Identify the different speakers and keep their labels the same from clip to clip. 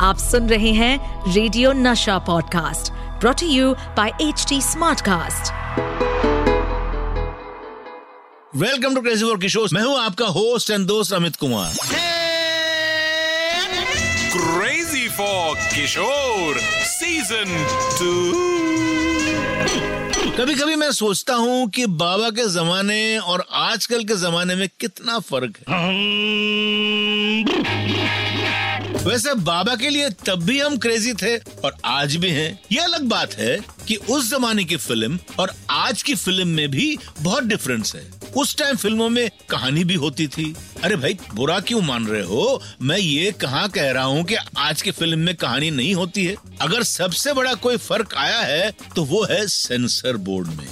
Speaker 1: आप सुन रहे हैं रेडियो नशा podcast brought you by H T smartcast
Speaker 2: welcome to crazy for Kishore मैं हूँ आपका होस्ट एंड दोस्त Amit Kumar.
Speaker 3: Crazy for Kishore season two
Speaker 2: कभी कभी मैं सोचता हूँ कि बाबा के जमाने और आजकल के जमाने में कितना फ़र्क है। वैसे बाबा के लिए तब भी हम क्रेजी थे और आज भी हैं। ये अलग बात है कि उस जमाने की फ़िल्म और आज की फ़िल्म में भी बहुत डिफरेंस है। उस टाइम फ़िल्मों में कहानी भी होती थी। अरे भाई, बुरा क्यों मान रहे हो? मैं ये कहा कह रहा हूँ कि आज की फ़िल्म में कहानी नहीं होती है। अगर सबसे बड़ा कोई फ़र्क आया है तो वो है सेंसर बोर्ड में।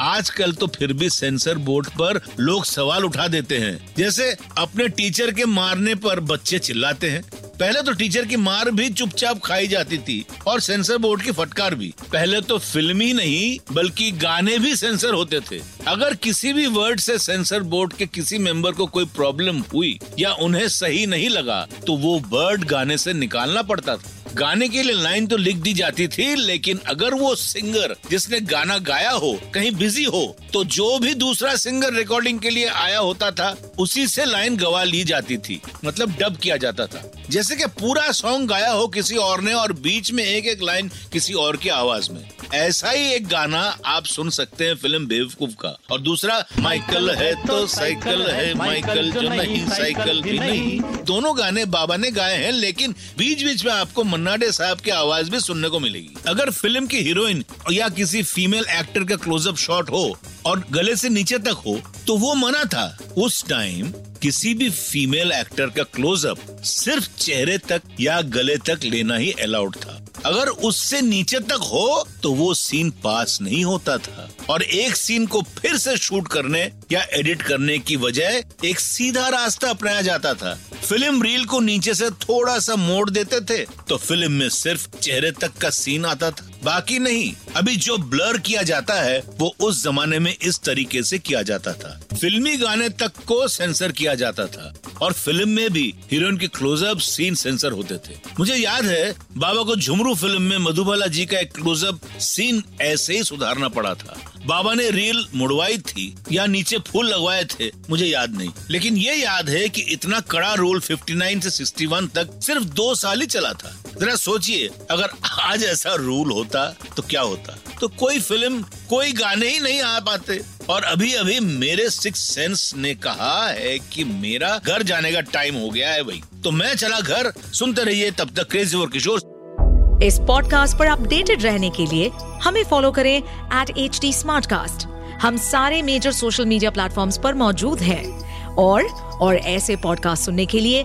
Speaker 2: आजकल तो फिर भी सेंसर बोर्ड पर लोग सवाल उठा देते हैं। जैसे अपने टीचर के मारने पर बच्चे चिल्लाते हैं। पहले तो टीचर की मार भी चुपचाप खाई जाती थी और सेंसर बोर्ड की फटकार भी। पहले तो फ़िल्म ही नहीं, बल्कि गाने भी सेंसर होते थे। अगर किसी भी वर्ड से सेंसर बोर्ड के किसी मेंबर को कोई प्रॉब्लम हुई या उन्हें सही नहीं लगा तो वो वर्ड गाने से निकालना पड़ता था। गाने के लिए लाइन तो लिख दी जाती थी, लेकिन अगर वो सिंगर जिसने गाना गाया हो, कहीं बिज़ी हो तो जो भी दूसरा सिंगर रिकॉर्डिंग के लिए आया होता था, उसी से लाइन गवा ली जाती थी। मतलब डब किया जाता था। जैसे कि पूरा सॉन्ग गाया हो किसी और ने और बीच में एक एक लाइन किसी और की आवाज़ में। ऐसा ही एक गाना आप सुन सकते हैं फ़िल्म बेवकूफ़ का। और दूसरा, माइकल है तो साइकिल है, माइकल जो नहीं, साइकिल भी नहीं। दोनों गाने बाबा ने गाए हैं, लेकिन बीच बीच में आपको मन्ना डे साहब की आवाज़ भी सुनने को मिलेगी। अगर फ़िल्म की हीरोइन या किसी फीमेल एक्टर का क्लोजअप शॉट हो और गले से नीचे तक हो तो वो मना था। उस टाइम किसी भी फीमेल एक्टर का क्लोजअप सिर्फ़ चेहरे तक या गले तक लेना ही अलाउड था। अगर उससे नीचे तक हो तो वो सीन पास नहीं होता था। और एक सीन को फिर से शूट करने या एडिट करने की वजह एक सीधा रास्ता अपनाया जाता था। फ़िल्म रील को नीचे से थोड़ा सा मोड़ देते थे तो फ़िल्म में सिर्फ़ चेहरे तक का सीन आता था। बाकी नहीं, अभी जो ब्लर किया जाता है, वो उस जमाने में इस तरीके से किया जाता था। फिल्मी गाने तक को सेंसर किया जाता था, और फ़िल्म में भी हीरोइन के क्लोजअप सीन सेंसर होते थे। मुझे याद है, बाबा को झुमरू फ़िल्म में मधुबाला जी का एक क्लोजअप सीन ऐसे ही सुधारना पड़ा था। बाबा ने रील मुड़वाई थी, या नीचे फूल लगवाए थे, मुझे याद नहीं। लेकिन ये याद है कि इतना कड़ा रूल 59 से 61 तक सिर्फ़ दो साल ही चला था। जरा सोचिए, अगर आज ऐसा रूल होता तो क्या होता? तो कोई फ़िल्म, कोई गाने ही नहीं आ पाते। और अभी अभी मेरे सिक्स सेंस ने कहा है कि मेरा घर जाने का टाइम हो गया है भाई। तो मैं चला घर, सुनते रहिए तब तक क्रेजी और किशोर
Speaker 1: इस पॉडकास्ट पर अपडेटेड रहने के लिए हमें फॉलो करें एट एच टी हम सारे मेजर सोशल मीडिया प्लेटफॉर्म पर मौजूद हैं। और और ऐसे पॉडकास्ट सुनने के लिए